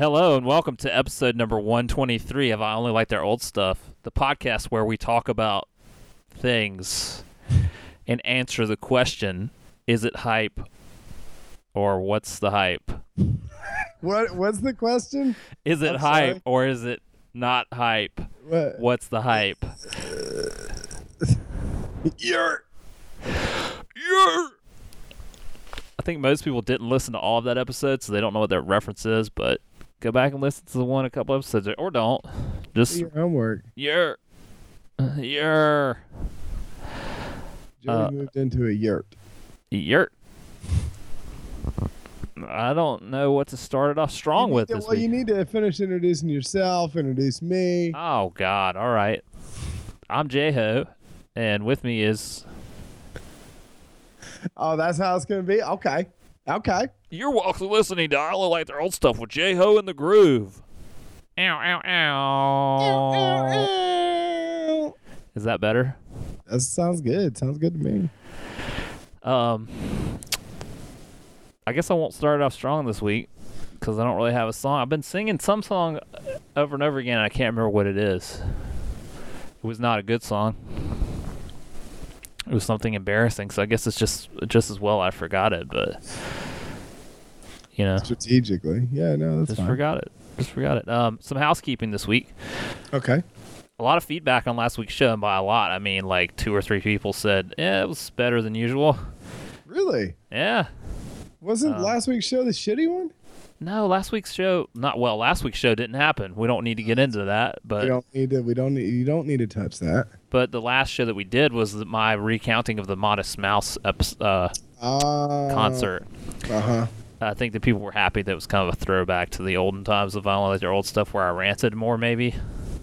Hello and welcome to episode number 123 of I Only Like Their Old Stuff, the podcast where we talk about things and answer the question is it hype or what's the hype? What what's the question? Is it I'm hype sorry. or is it not hype? What? What's the hype? You're Yeah. I think most people didn't listen to all of that episode, so they don't know what that reference is, but go back and listen to the one a couple episodes or don't. Just your homework. yeah. Yeah. Joey Uh, moved into a yurt. Yurt. I don't know what to start it off strong with to- well, week. you need to finish introducing yourself, introduce me. Oh God! All right, I'm J Ho, and with me is Oh, that's how it's gonna be. Okay, okay. You're welcome listening to I Only Like Their Old Stuff with J Ho in the Groove. Ow ow ow. Ow, ow, ow. Is that better? That sounds good. Sounds good to me. Um, I guess I won't start off strong this week because I don't really have a song. I've been singing some song over and over again. And I can't remember what it is. It was not a good song. It was something embarrassing, so I guess it's just just as well I forgot it. But you know, Strategically, yeah, no, that's just fine. forgot it. Just forgot it. Um, some housekeeping this week. Okay. A lot of feedback on last week's show, and by a lot, I mean like two or three people said, "Yeah, it was better than usual." Really? Yeah, Wasn't Uh, last week's show the shitty one? No, last week's show not well. Last week's show didn't happen. We don't need to get into that, but we don't need to. We don't. Need, you don't need to touch that. but the last show that we did was my recounting of the Modest Mouse uh, Uh, concert. Uh huh. I think that people were happy that it was kind of a throwback to the olden times of I Only like their old stuff where I ranted more, maybe.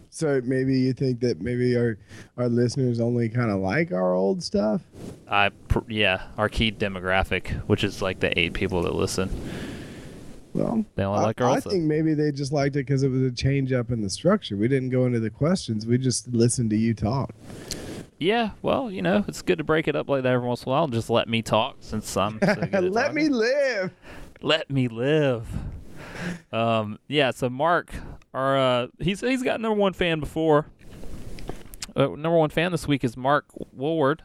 So maybe you think that maybe our our listeners only kind of like our old stuff. I pr- yeah, our key demographic, which is like the eight people that listen, Well, they only I, like our I think maybe they just liked it because it was a change up in the structure. We didn't go into the questions. We just listened to you talk. Yeah, well, you know, it's good to break it up like that every once in a while and just let me talk since I'm so good at Let talking. me live. Let me live. Um, yeah. So Mark, our uh, he's he's got number one fan before. Uh, number one fan this week is Mark Woolward,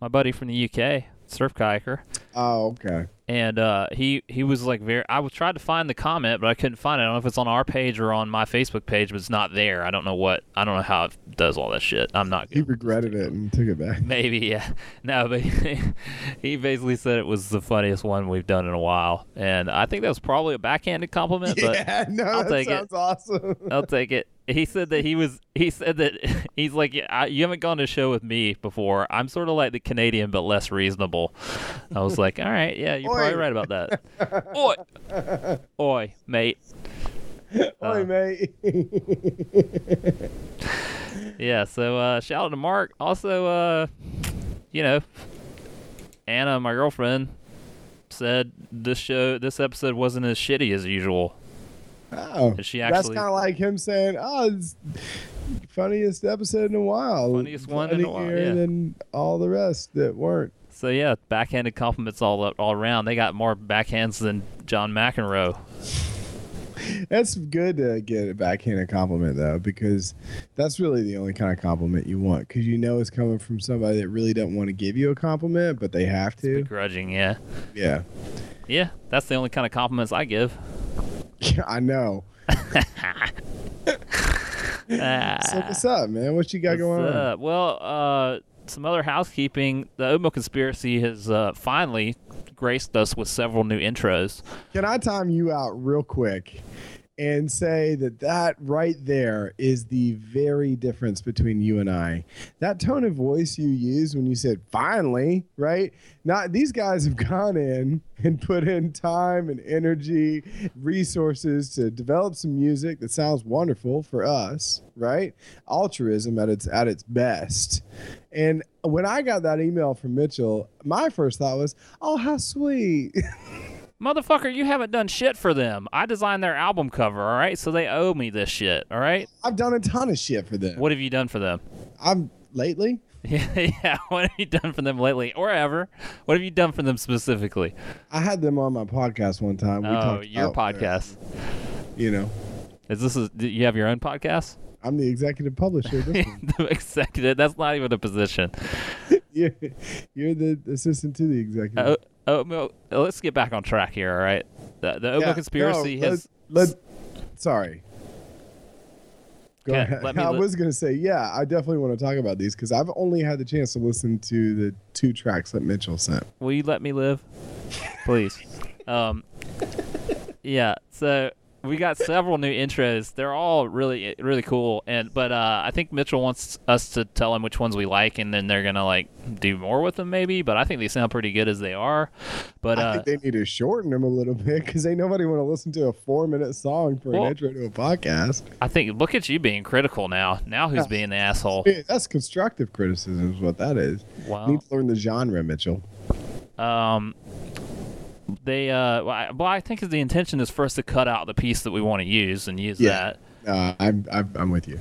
my buddy from the UK, surf kayaker, Oh, okay. and uh, he he was like very. I was tried to find the comment, but I couldn't find it. I don't know if it's on our page or on my Facebook page, but it's not there. I don't know what. I don't know how it does all that shit. I'm not He regretted it and took it back. Maybe, yeah. No, but he basically said it was the funniest one we've done in a while, and I think that was probably a backhanded compliment, but yeah, no, I'll that take it. sounds awesome. I'll take it. He said that he was. He said that he's like, you haven't gone to a show with me before. I'm sort of like the Canadian, but less reasonable. I was like, all right, yeah, you're probably right about that. Oi, oi, mate. Oi, Uh, mate. Yeah. So uh, shout out to Mark. Also, uh, you know, Anna, my girlfriend, said this show, this episode wasn't as shitty as usual. oh, And she that's kind of like him saying, "Oh, it's funniest episode in a while. Funniest one in a while, Funnier yeah. than all the rest that weren't." So yeah, backhanded compliments all all around. They got more backhands than John McEnroe. That's good to get a backhanded compliment though, because that's really the only kind of compliment you want, because you know it's coming from somebody that really doesn't want to give you a compliment, but they have to. Begrudging, yeah, Yeah, yeah. That's the only kind of compliments I give. yeah, I know. So what's up, man? What you got what's going on? Well, uh, some other housekeeping. The Omo Conspiracy has uh, finally graced us with several new intros. Can I time you out real quick and say that that right there is the very difference between you and I. That tone of voice you used when you said finally, right? Not these guys have gone in and put in time and energy, resources to develop some music that sounds wonderful for us, right? Altruism at its at its best. And when I got that email from Mitchell, my first thought was, "Oh, how sweet." Motherfucker, you haven't done shit for them. I designed their album cover, all right? So they owe me this shit, all right? I've done a ton of shit for them. What have you done for them? I'm lately? Yeah, yeah. What have you done for them lately, or ever? What have you done for them specifically? I had them on my podcast one time. We oh, your uh, podcast. you know, Is this a? You have your own podcast? I'm the executive publisher. Of this one. the executive. That's not even a position. you're, you're the assistant to the executive. Oh, oh, no, let's get back on track here. All right. The, the Omo Yeah, conspiracy no, has. Let, let, sorry. Go Okay, ahead. let me I li- was going to say, yeah, I definitely want to talk about these because I've only had the chance to listen to the two tracks that Mitchell sent. Will you let me live, please? Um, yeah. So we got several new intros. They're all really, really cool. And but uh, I think Mitchell wants us to tell him which ones we like, and then they're gonna like do more with them, maybe. But I think they sound pretty good as they are. But I uh, think they need to shorten them a little bit because ain't nobody want to listen to a four minute song for Well- an intro to a podcast. I think look at you being critical now. Now who's Yeah. being the asshole? That's constructive criticism, is what that is. Wow. Need to learn the genre, Mitchell. Um, they uh, well, I, well, I think the intention is for us to cut out the piece that we want to use and use Yeah. that. Uh, I'm, I'm I'm with you.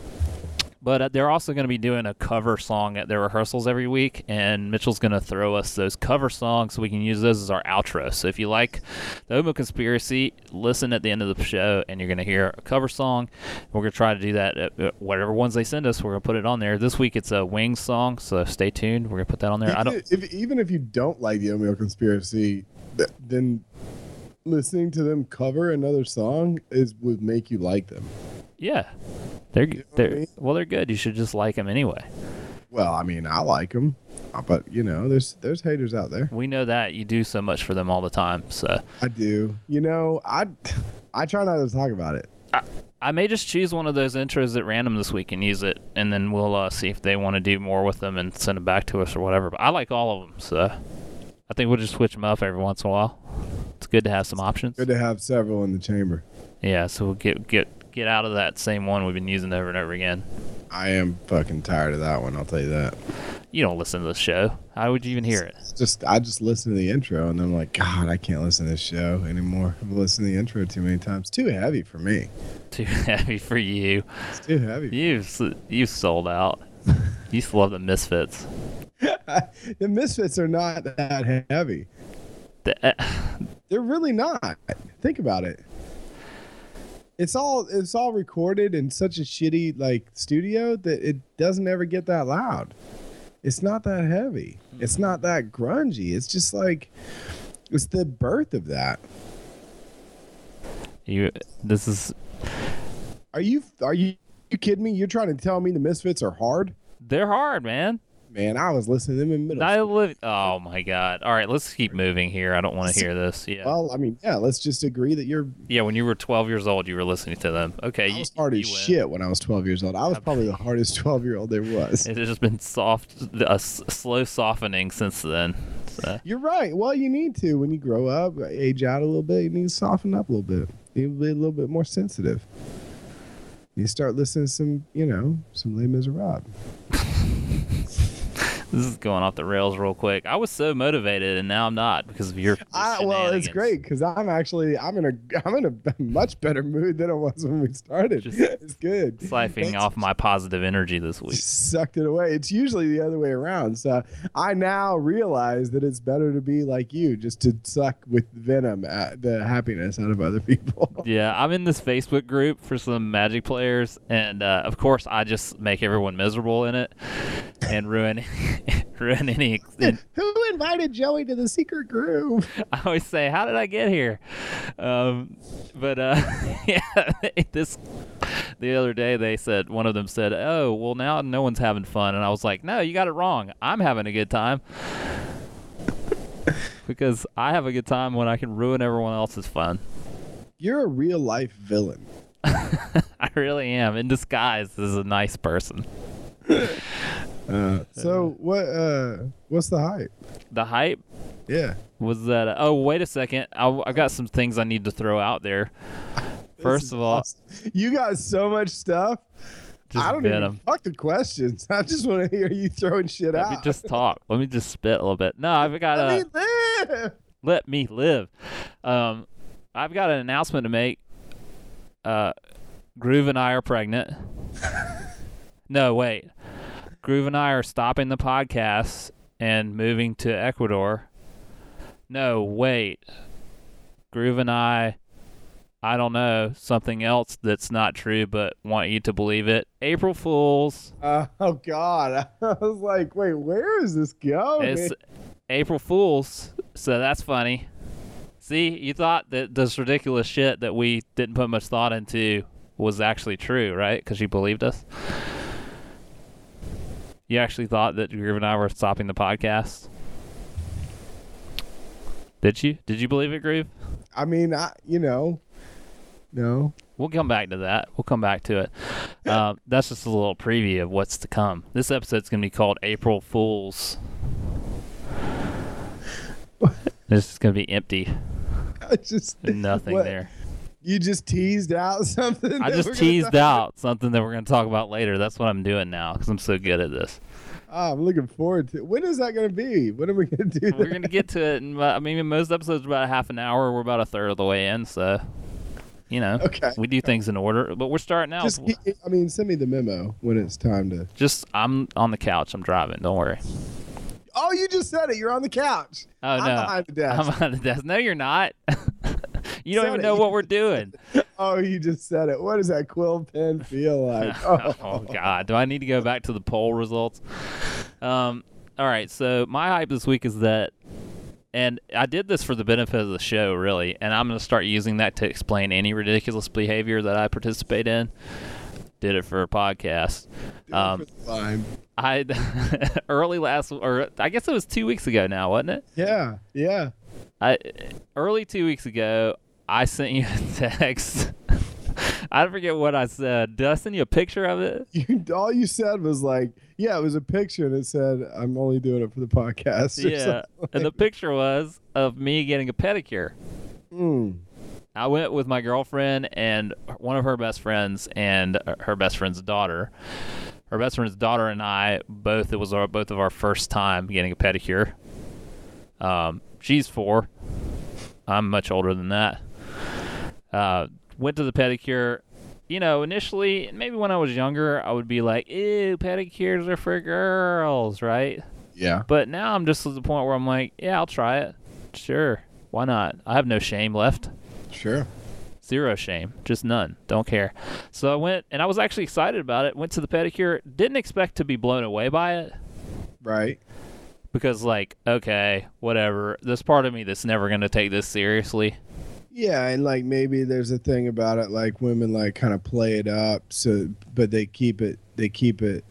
But uh, they're also going to be doing a cover song at their rehearsals every week, and Mitchell's going to throw us those cover songs so we can use those as our outro. So if you like the Omo Conspiracy, listen at the end of the show, and you're going to hear a cover song. We're going to try to do that. At, at whatever ones they send us, we're going to put it on there. This week it's a Wings song, so stay tuned. We're going to put that on there. I don't. Even if, even if you don't like the Omo Conspiracy, then listening to them cover another song is would make you like them. Yeah, they're know they're mean? well, they're good. You should just like them anyway. Well, I mean, I like them, but you know, there's there's haters out there. We know that you do so much for them all the time. So I do. You know, I I try not to talk about it. I may just choose one of those intros at random this week and use it, and then we'll uh, see if they want to do more with them and send it back to us or whatever. But I like all of them, so I think we'll just switch them up every once in a while. It's good to have some options. Good to have several in the chamber. Yeah, so we'll get get get out of that same one we've been using over and over again. I am fucking tired of that one. I'll tell you that. You don't listen to the show. How would you even hear it? It's just I just listen to the intro and I'm like, God, I can't listen to this show anymore. I've listened to the intro too many times. Too heavy for me. Too heavy for you. It's too heavy. You've you've sold out. You used to love the Misfits. the Misfits are not that heavy. The- uh, They're really not. Think about it. It's all it's all recorded in such a shitty like studio that it doesn't ever get that loud. It's not that heavy. It's not that grungy. It's just like it's the birth of that. you this is Are you are you, you kidding me? You're trying to tell me the Misfits are hard? they're hard, man. Man, I was listening to them in middle. I school. live. Oh my god! All right, let's keep moving here. I don't want to hear this. Yeah, Well, I mean, yeah, let's just agree that you're yeah. When you were 12 years old, you were listening to them. Okay, I you, was hard you as win. shit when I was 12 years old. I was probably the hardest 12 year old there was. It has just been soft, a slow softening since then. So. You're right. Well, you need to when you grow up, age out a little bit. You need to soften up a little bit. You need to be a little bit more sensitive. You start listening to some, you know, some Les Miserables. This is going off the rails real quick. I was so motivated, and now I'm not because of your. I, well, it's great because I'm actually I'm in a I'm in a much better mood than I was when we started. Just it's good. Siphoning off my positive energy this week. sucked it away. It's usually the other way around. So I now realize that it's better to be like you, just to suck with venom at the happiness out of other people. Yeah, I'm in this Facebook group for some Magic players, and uh, of course, I just make everyone miserable in it and ruin ruin any. and Who invited Joey to the secret group? I always say, "How did I get here?" Um, but uh, yeah, this the other day they said one of them said, "Oh, well now no one's having fun," and I was like, "No, you got it wrong. I'm having a good time." Because I have a good time when I can ruin everyone else's fun. You're a real life villain. I really am in disguise as a nice person. Uh, so what? Uh, what's the hype? The hype Yeah. was that. Uh, oh, wait a second. I, I got some things I need to throw out there. First of all, awesome. you got so much stuff. just I don't even 'em. fuck the questions. I just want to hear you throwing shit Let me out. just talk. Let me just spit a little bit. No, I've got Let a. me live. let me live. Um, I've got an announcement to make. Uh, Groove and I are pregnant. no, wait. Groove and I are stopping the podcast and moving to Ecuador. No, wait. Groove and I, I don't know, something else that's not true, but want you to believe it. April Fools. Uh, oh God, I was like, wait, where is this going? It's April Fools, so that's funny. See, you thought that this ridiculous shit that we didn't put much thought into was actually true, right? Because you believed us. You actually thought that Groove and I were stopping the podcast. Did you? Did you believe it, Groove? I mean, I, you know, no. We'll come back to that. We'll come back to it. Um, that's just a little preview of what's to come. This episode's going to be called April Fools. this is going to be empty. I just Nothing what, there. You just teased out something. I just teased out something that we're going to talk about later. That's what I'm doing now because I'm so good at this. Oh, I'm looking forward to. When is that going to be? When are we going to do that? We're going to get to it. In, I mean, most episodes are about a half an hour. We're about a third of the way in, so you know, Okay. we do things in order. But we're starting out. Just, I mean, send me the memo when it's time to. Just I'm on the couch. I'm driving. Don't worry. Oh, you just said it. You're on the couch. Oh I'm no, behind the desk. I'm behind the desk. No, you're not. you don't even it. know what we're doing. Oh, you just said it. What does that quill pen feel like? Oh, oh God, do I need to go back to the poll results? Um, all right. So my hype this week is that, and I did this for the benefit of the show, really, and I'm going to start using that to explain any ridiculous behavior that I participate in. Did it for a podcast. Um. I early last, or I guess it was two weeks ago now, wasn't it? Yeah, yeah. I early two weeks ago, I sent you a text. I forget what I said. Did I send you a picture of it? You, all you said was like, yeah, it was a picture, and it said, "I'm only doing it for the podcast." Yeah, something and the picture was of me getting a pedicure. Mm. I went with my girlfriend and one of her best friends and her best friend's daughter. Her best friend's daughter and I both it was our, both of our first time getting a pedicure. Um, she's four. I'm much older than that. Uh, went to the pedicure. You know, initially, maybe when I was younger, I would be like, "Ew, pedicures are for girls," right? Yeah. But now I'm just at the point where I'm like, "Yeah, I'll try it. Sure, why not? I have no shame left." Sure. Zero shame, just none. Don't care. So I went, and I was actually excited about it. Went to the pedicure. Didn't expect to be blown away by it Right. because, like, okay, whatever. There's part of me that's never gonna take this seriously. Yeah, and like maybe there's a thing about it, like women like kind of play it up, so but they keep it, they keep it,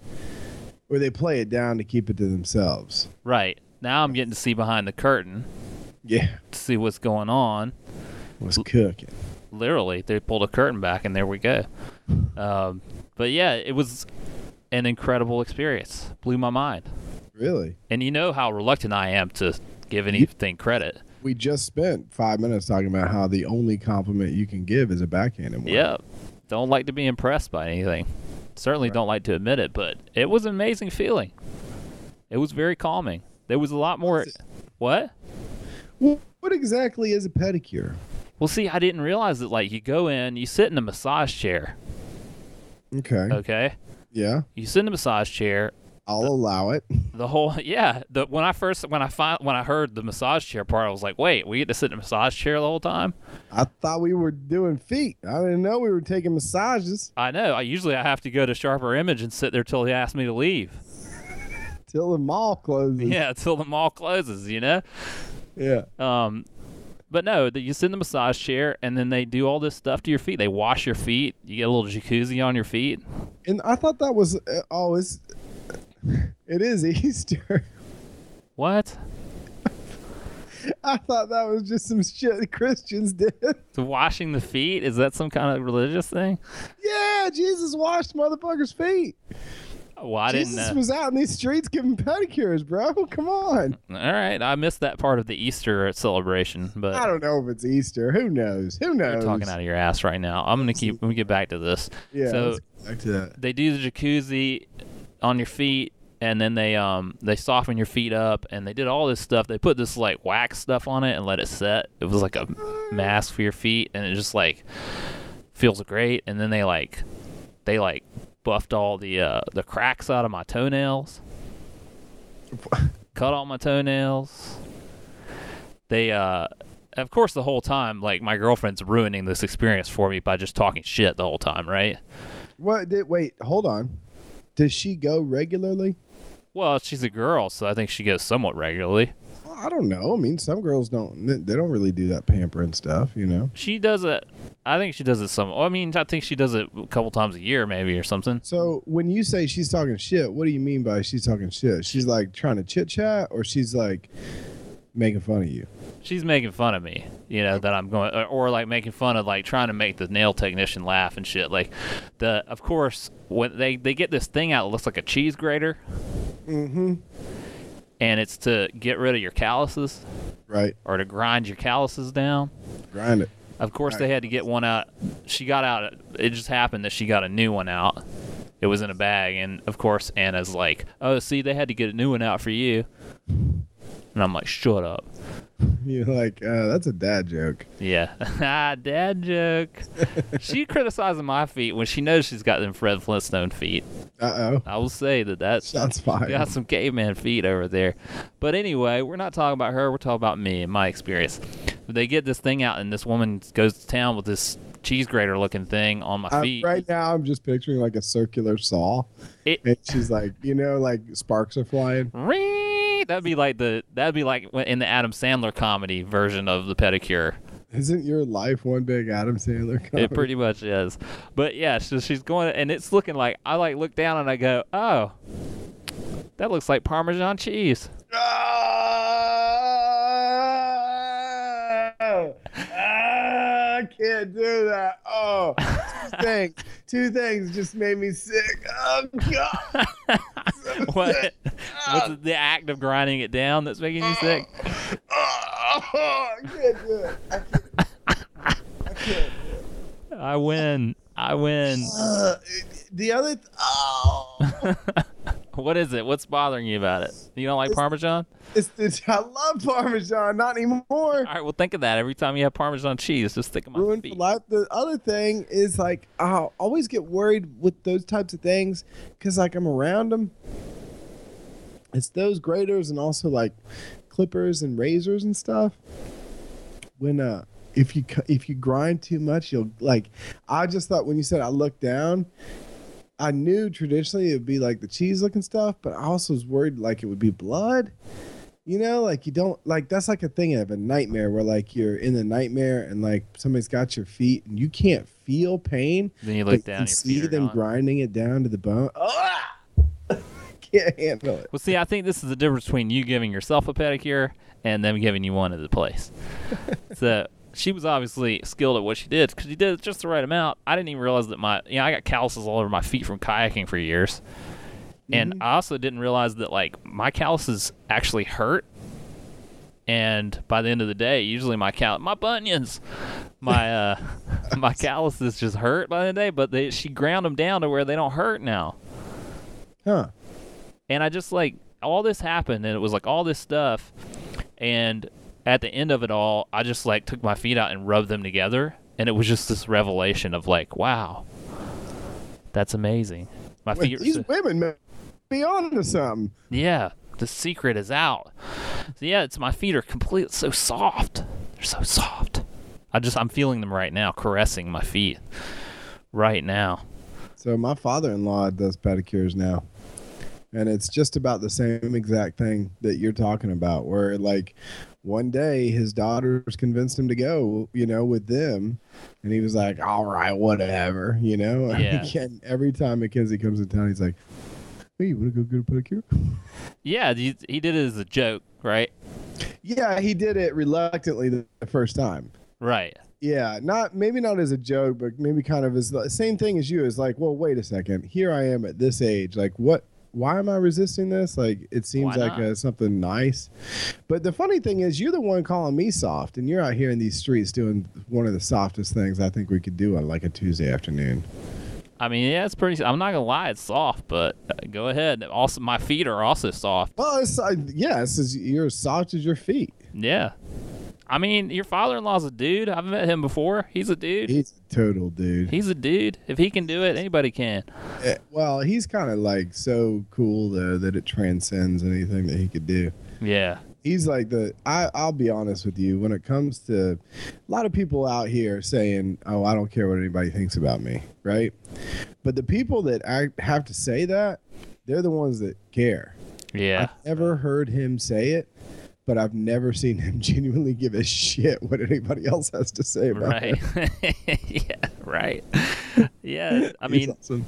or they play it down to keep it to themselves. Right now, I'm getting to see behind the curtain Yeah, to see what's going on. What's cooking. Literally, they pulled a curtain back, and there we go. Um, but yeah, it was an incredible experience. Blew my mind. Really? And you know how reluctant I am to give anything credit. We just spent five minutes talking about how the only compliment you can give is a backhanded one. Yeah. Don't like to be impressed by anything. Certainly don't like to admit it, but it was an amazing feeling. It was very calming. There was a lot more. What? Well, what exactly is a pedicure? Well, see, I didn't realize that, like, you go in, you sit in a massage chair, Okay. okay? Yeah, You sit in a massage chair. I'll allow it. The whole, yeah. The when I first, when I find, when I heard the massage chair part, I was like, wait, we get to sit in a massage chair the whole time? I thought we were doing feet. I didn't know we were taking massages I know. I usually I have to go to Sharper Image and sit there till he asks me to leave. till the mall closes. Yeah, till the mall closes, you know? Yeah. Um, but no, that you sit in the massage chair and then they do all this stuff to your feet. They wash your feet. You get a little jacuzzi on your feet. And I thought that was uh, oh, it is Easter. What? I thought that was just some shit the Christians did. So washing the feet is that some kind of religious thing? Yeah, Jesus washed motherfuckers' feet. Well, I didn't Jesus was out in these streets giving pedicures, bro. Come on. All right, I missed that part of the Easter celebration, but I don't know if it's Easter. Who knows? Who knows? you're talking out of your ass right now. I'm gonna keep. Let me get back to this. Yeah. so back to that. they do the jacuzzi on your feet and then they um they soften your feet up and they did all this stuff they put this like wax stuff on it and let it set it was like a mask for your feet and it just like feels great and then they like they like buffed all the uh, the cracks out of my toenails, cut all my toenails. They, uh, of course, the whole time, like my girlfriend's ruining this experience for me by just talking shit the whole time, right? What did wait, hold on. Does she go regularly? Well, she's a girl, so I think she goes somewhat regularly. Well, I don't know. I mean, some girls don't they- they don't really do that pampering stuff, you know. She does it. I think she does it some. I mean, I think she does it a couple times a year, maybe or something. So when you say she's talking shit, what do you mean by she's talking shit? She's like trying to chit chat, or she's like making fun of you? She's making fun of me, you know, that I'm going, or, or like making fun of like trying to make the nail technician laugh and shit. Like, the of course when they they get this thing out, that looks like a cheese grater, Mm-hmm. and it's to get rid of your calluses Right. or to grind your calluses down. Grind it. Of course, they had to get one out. She got out. It just happened that she got a new one out. It was in a bag, and of course, Anna's like, "Oh, see, they had to get a new one out for you." And I'm like, "Shut up." You're like, uh, that's a dad joke. Yeah, ah, dad joke. she criticizing my feet when she knows she's got them Fred Flintstone feet. Uh oh. I will say that that's Shots fired. got some caveman feet over there. But anyway, we're not talking about her. We're talking about me and my experience. They get this thing out, and this woman goes to town with this cheese grater looking thing on my feet. right now, I'm just picturing like a circular saw, It- and she's like, you know, like sparks are flying. Ring! That'd be like the that'd be like in the Adam Sandler comedy version of the pedicure. Isn't your life one big Adam Sandler? Comedy? It pretty much is. But yeah, so she's going, and it's looking like I like look down and I go, oh, that looks like Parmesan cheese. Oh, Ah, I can't do that. Oh, two things. Two things just made me sick. Oh God. what? What's the act of grinding it down that's making you sick? Oh, I can't do it. I can't. I can't. I win. I win. Uh, the other. Th- oh. What is it? What's bothering you about it? You don't like Parmesan? It's the, I love Parmesan. Not anymore. All right, well, think of that every time you have Parmesan cheese. Just think of my ruined feet. life. The other thing is like I always get worried with those types of things because like I'm around them. It's those graters and also like clippers and razors and stuff. When uh if you if you grind too much, you'll like. I just thought when you said I looked down. I knew traditionally it would be like the cheese looking stuff, but I also was worried like it would be blood. You know, like you don't like that's like a thing of a nightmare where like you're in the nightmare and like somebody's got your feet and you can't feel pain. Then you look down. Your see them gone. grinding it down to the bone. Ah! can't handle it. Well, see, I think this is the difference between you giving yourself a pedicure and them giving you one at the place. so she was obviously skilled at what she did because she did just the right amount. I didn't even realize that my, you know, I got calluses all over my feet from kayaking for years, and I also didn't realize that like my calluses actually hurt. And by the end of the day, usually my cal, my bunions, my uh, my calluses just hurt by the end of the day. But they, she ground them down to where they don't hurt now. Huh. And I just like all this happened and it was like all this stuff and at the end of it all I just like took my feet out and rubbed them together and it was just this revelation of like wow that's amazing. My feet these so- women may be on to something. yeah, the secret is out. So yeah, it's my feet are completely so soft. They're so soft. I just I'm feeling them right now, caressing my feet right now. So my father-in-law does pedicures now. And it's just about the same exact thing that you're talking about where like one day his daughters convinced him to go, you know, with them and he was like, "All right, whatever," you know? Yeah. and every time mckenzie comes to town, he's like, "Hey, you want to go get a pedicure?" Yeah, he, he did it as a joke, right? Yeah, he did it reluctantly the, the first time. Right. Yeah, not maybe not as a joke, but maybe kind of as the same thing as you. Is like, well, wait a second. Here I am at this age. Like, what? Why am I resisting this? Like, it seems like not? uh, something nice. But the funny thing is, you're the one calling me soft, and you're out here in these streets doing one of the softest things I think we could do on like a Tuesday afternoon. I mean, yeah, it's pretty. I'm not gonna lie, it's soft, but uh, go ahead. Also, my feet are also soft. Well, it's, uh, yeah, it's as, you're as soft as your feet. Yeah, I mean, your father-in-law's a dude. I've met him before. He's a dude. He's a total dude. He's a dude. If he can do it, anybody can. Eh, well, he's kind of like so cool though that it transcends anything that he could do. Yeah. He's like the. I, I'll be honest with you. When it comes to a lot of people out here saying, "Oh, I don't care what anybody thinks about me," right? But the people that I have to say that, they're the ones that care. Yeah. I've never heard him say it, but I've never seen him genuinely give a shit what anybody else has to say about Right. yeah. Right. Yeah. I mean, awesome.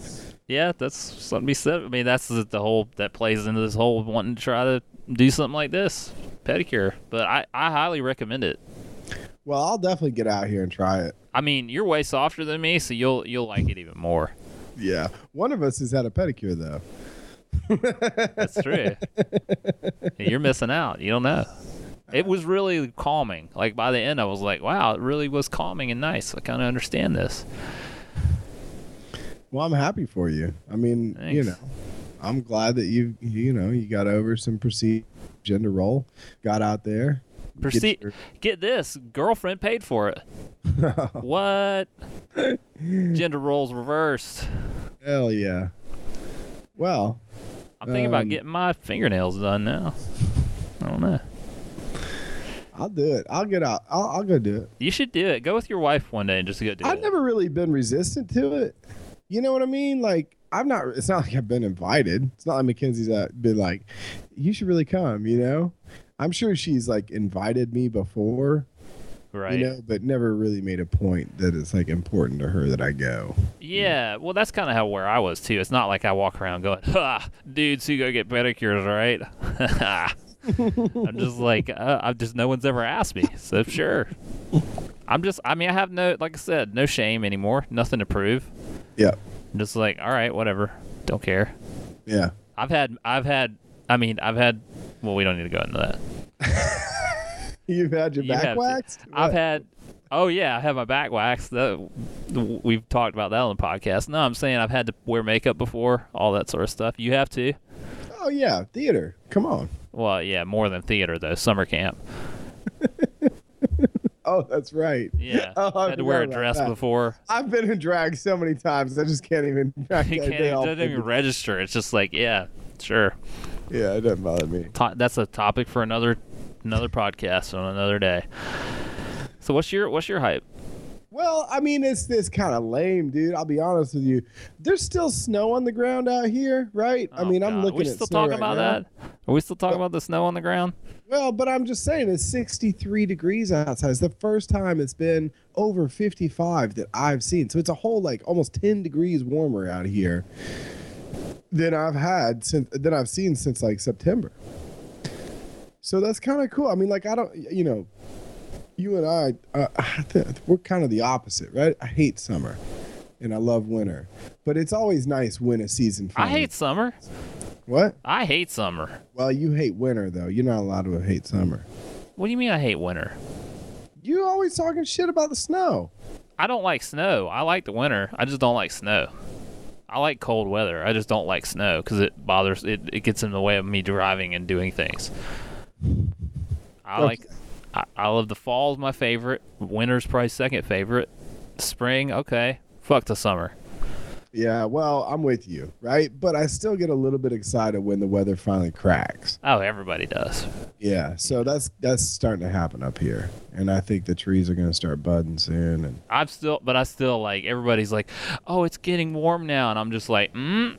yeah, that's something to be said. I mean, that's the, the whole that plays into this whole wanting to try to do something like this pedicure. But I, I highly recommend it. well, I'll definitely get out here and try it. I mean, you're way softer than me, so you'll you'll like it even more. Yeah, one of us has had a pedicure though. That's true. you're missing out. You don't know. It was really calming. Like by the end, I was like, "Wow, it really was calming and nice." I kind of understand this. Well, I'm happy for you. I mean, you know, I'm glad that you you know you got over some perceived gender role, got out there. get your- Get this, girlfriend paid for it. what? Gender roles reversed. Hell yeah. Well, I'm thinking about Um, getting my fingernails done now. I don't know. I'll do it. I'll get out. I'll, I'll go do it. You should do it. Go with your wife one day and just go do it. I've never really been resistant to it. You know what I mean? Like I'm not. It's not like I've been invited. It's not like Mackenzie's uh, been like, you should really come. You know, I'm sure she's like invited me before. Right. You know, but never really made a point that it's like important to her that I go. Yeah, well, that's kind of how where I was too. It's not like I walk around going, "Ha, dudes who go get pedicures, right?" I'm just like, uh, I'm just no one's ever asked me, so sure. I'm just, I mean, I have no, like I said, no shame anymore, nothing to prove. Yeah. I'm just like, all right, whatever, don't care. Yeah. I've had, I've had, I mean, I've had. Well, we don't need to go into that. You've had your You back waxed? I've had. Oh yeah, I have my back waxed. That, we've talked about that on the podcast. No, I'm saying I've had to wear makeup before, all that sort of stuff. You have to. Oh yeah, theater. Come on. Well, yeah, more than theater though. Summer camp. Oh, that's right. Yeah, Oh, I had to wear a dress that. before. I've been in drag so many times. I just can't even. I You can't. they It doesn't even register. It's just like, yeah, sure. yeah, it doesn't bother me. To- that's a topic for another another podcast on another day. So what's your what's your hype? Well, I mean, it's this kind of lame, dude. I'll be honest with you. There's still snow on the ground out here, right? I Oh, mean, I'm God. looking we at still snow talking right about now. that? Are we still talking about the snow on the ground? Well, but I'm just saying it's 63 degrees outside. It's the first time it's been over 55 that I've seen. So it's a whole like almost 10 degrees warmer out here than I've had since than I've seen since like September. So that's kind of cool. I mean, like I don't, you know, you and I, uh, we're kind of the opposite, right? I hate summer, and I love winter, but it's always nice when a season. I hate summer. what? I hate summer. Well, you hate winter though. You're not allowed to hate summer. What do you mean I hate winter? You always talking shit about the snow. I don't like snow. I like the winter. I just don't like snow. I like cold weather. I just don't like snow because it bothers. It, it gets in the way of me driving and doing things. I like. I, I love the fall is my favorite. Winter's probably second favorite. Spring, okay. Fuck the summer. Yeah, well, I'm with you, right? But I still get a little bit excited when the weather finally cracks. Oh, everybody does. Yeah, so that's that's starting to happen up here, and I think the trees are going to start budding soon. And I'm still, but I still like. Everybody's like, "Oh, it's getting warm now," and I'm just like, "Hmm,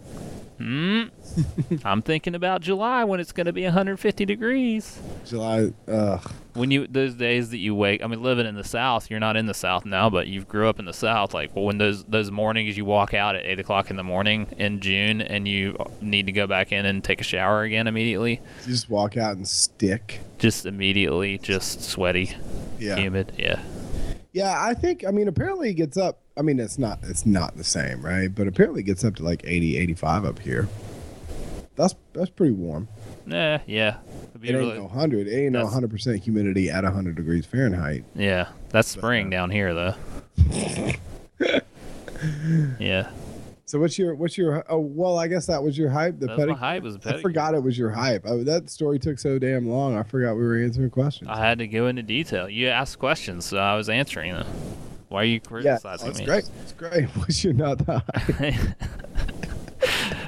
hmm." I'm thinking about July when it's going to be 150 degrees. July, ugh, when you those days that you wake i mean living in the south you're not in the south now but you grew up in the south like well, when those those mornings you walk out at 8 o'clock in the morning in june and you need to go back in and take a shower again immediately you just walk out and stick. just immediately just sweaty Yeah, humid yeah yeah. I think. I mean, apparently it gets up. I mean, it's not it's not the same, right? But apparently it gets up to like 80, 85 up here. That's that's pretty warm. yeah yeah It'd be It ain't really- no 100. It ain't no 100 percent humidity at 100 degrees Fahrenheit. yeah that's spring uh, down here though yeah So what's your what's your oh well I guess that was your hype the That's my hype. Was I forgot it was your hype. Oh, that story took so damn long. I forgot we were answering questions. I had to go into detail. You asked questions, so I was answering them. Why are you yeah, criticizing that's me? great. It's great. What's your not the hype?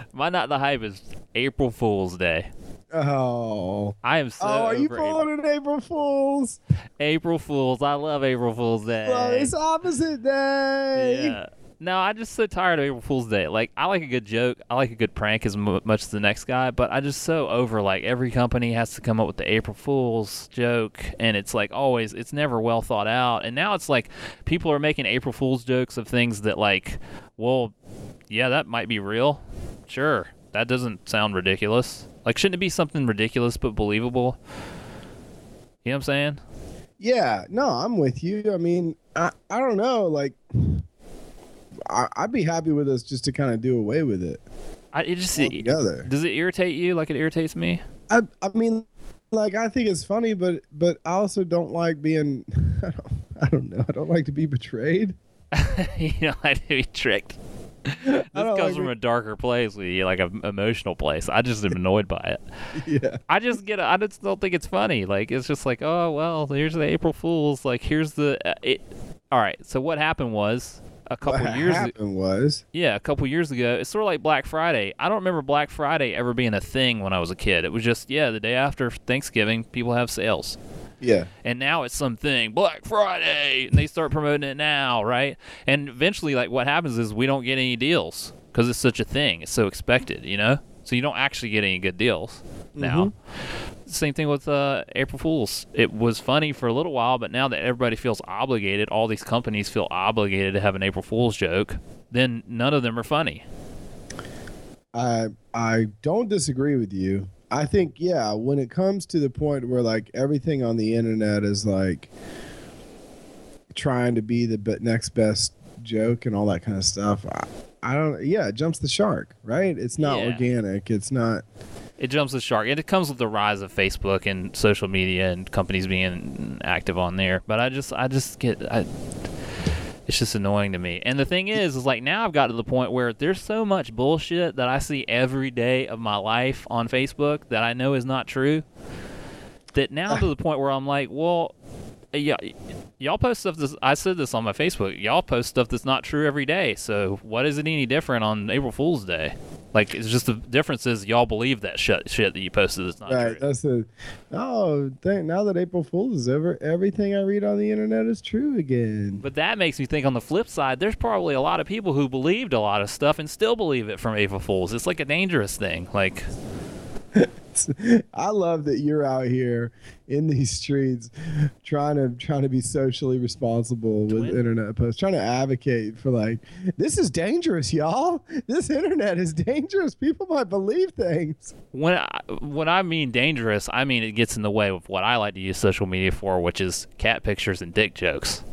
My not the hype is April Fool's Day. Oh. I am so oh, are you April. pulling an April Fools? April Fools. I love April Fool's Day. Well, it's opposite day. yeah. No, I'm just so tired of April Fool's Day. Like, I like a good joke. I like a good prank as mu much as the next guy, but I just so over like every company has to come up with the April Fool's joke, and it's like always, it's never well thought out. And now it's like people are making April Fool's jokes of things that like, well, yeah, that might be real. Sure, that doesn't sound ridiculous. Like, shouldn't it be something ridiculous but believable? You know what I'm saying? Yeah, no, I'm with you. I mean, I, I don't know. Like, I, I'd be happy with us just to kind of do away with it I, it just altogether. does it irritate you like it irritates me? I, I mean, like, I think it's funny, but but I also don't like being. I don't, I don't know. I don't like to be betrayed. you know, I to be tricked. This comes like from it. a darker place with you, like an emotional place. I just am annoyed by it. yeah. I just get. I just don't think it's funny. Like it's just like, oh well, here's the April Fools. Like here's the. Uh, it. All right. So what happened was a couple what years. happened was Yeah, a couple years ago. It's sort of like Black Friday. I don't remember Black Friday ever being a thing when I was a kid. It was just yeah, the day after Thanksgiving, people have sales yeah. and now it's something Black Friday, and they start promoting it now, right? And eventually, like what happens is we don't get any deals because it's such a thing. It's so expected, you know. So you don't actually get any good deals now. Mm-hmm. Same thing with uh, April Fools. It was funny for a little while, but now that everybody feels obligated, all these companies feel obligated to have an April Fool's joke. Then none of them are funny. I I don't disagree with you. I think yeah, when it comes to the point where like everything on the internet is like trying to be the be- next best joke and all that kind of stuff, I, I don't. Yeah, it jumps the shark, right? It's not Yeah. organic. It's not. It jumps the shark. And it comes with the rise of Facebook and social media and companies being active on there. But I just, I just get, I, it's just annoying to me. And the thing is, is like now I've got to the point where there's so much bullshit that I see every day of my life on Facebook that I know is not true. That now to the point where I'm like, well, yeah, y'all post stuff. This I said this on my Facebook. Y'all post stuff that's not true every day. So what is it any different on April Fool's Day? Like it's just the difference is y'all believe that shit shit that you posted is not right. true. That's the. Oh, thank, now that April Fool's is over, everything I read on the internet is true again. But that makes me think on the flip side, there's probably a lot of people who believed a lot of stuff and still believe it from April Fools. It's like a dangerous thing. Like I love that you're out here in these streets trying to trying to be socially responsible with internet posts, trying to advocate for like this is dangerous, y'all. This internet is dangerous. People might believe things. when I, when I mean dangerous, I mean it gets in the way of what I like to use social media for, which is cat pictures and dick jokes.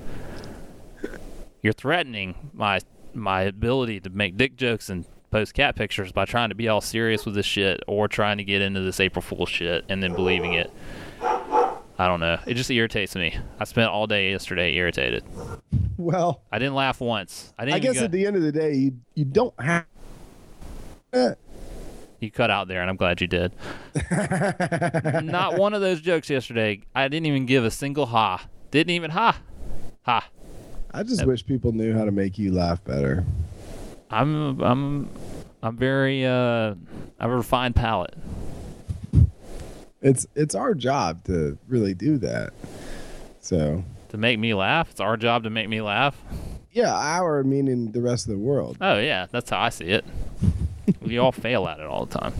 You're threatening my my ability to make dick jokes and post cat pictures by trying to be all serious with this shit or trying to get into this April Fool shit and then believing it. I don't know. It just irritates me. I spent all day yesterday irritated. Well, I didn't laugh once. I didn't. I guess go- at the end of the day, you you don't have. You cut out there, and I'm glad you did. Not one of those jokes yesterday. I didn't even give a single ha. Didn't even ha. Ha. I just wish people knew how to make you laugh better. I'm I'm I'm very uh I have a refined palate. It's it's our job to really do that. So To make me laugh, it's our job to make me laugh. yeah, our meaning the rest of the world. Oh yeah, that's how I see it. we all fail at it all the time.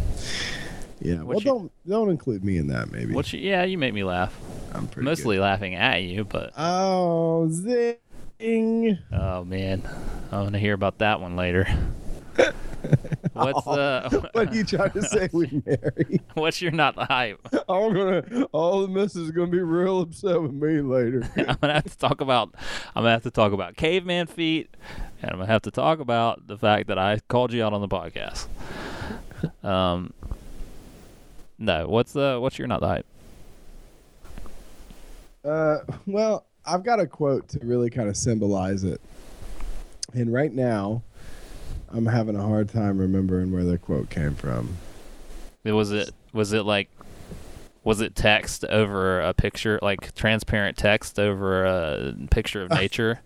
Yeah. Well, What you- don't don't include me in that. Maybe Which yeah, you make me laugh. I'm pretty Mostly laughing at you, but Good. Oh, zing! oh man, I'm gonna hear about that one later. What's uh What are you trying to say we marry? what's your not the hype? I'm gonna. All the missus is gonna be real upset with me later. I'm gonna have to talk about I'm gonna have to talk about caveman feet and I'm gonna have to talk about the fact that I called you out on the podcast. Um no, what's the what's your not the hype? Uh, well, I've got a quote to really kind of symbolize it. And right now, I'm having a hard time remembering where the quote came from. It was it was it like was it text over a picture like transparent text over a picture of nature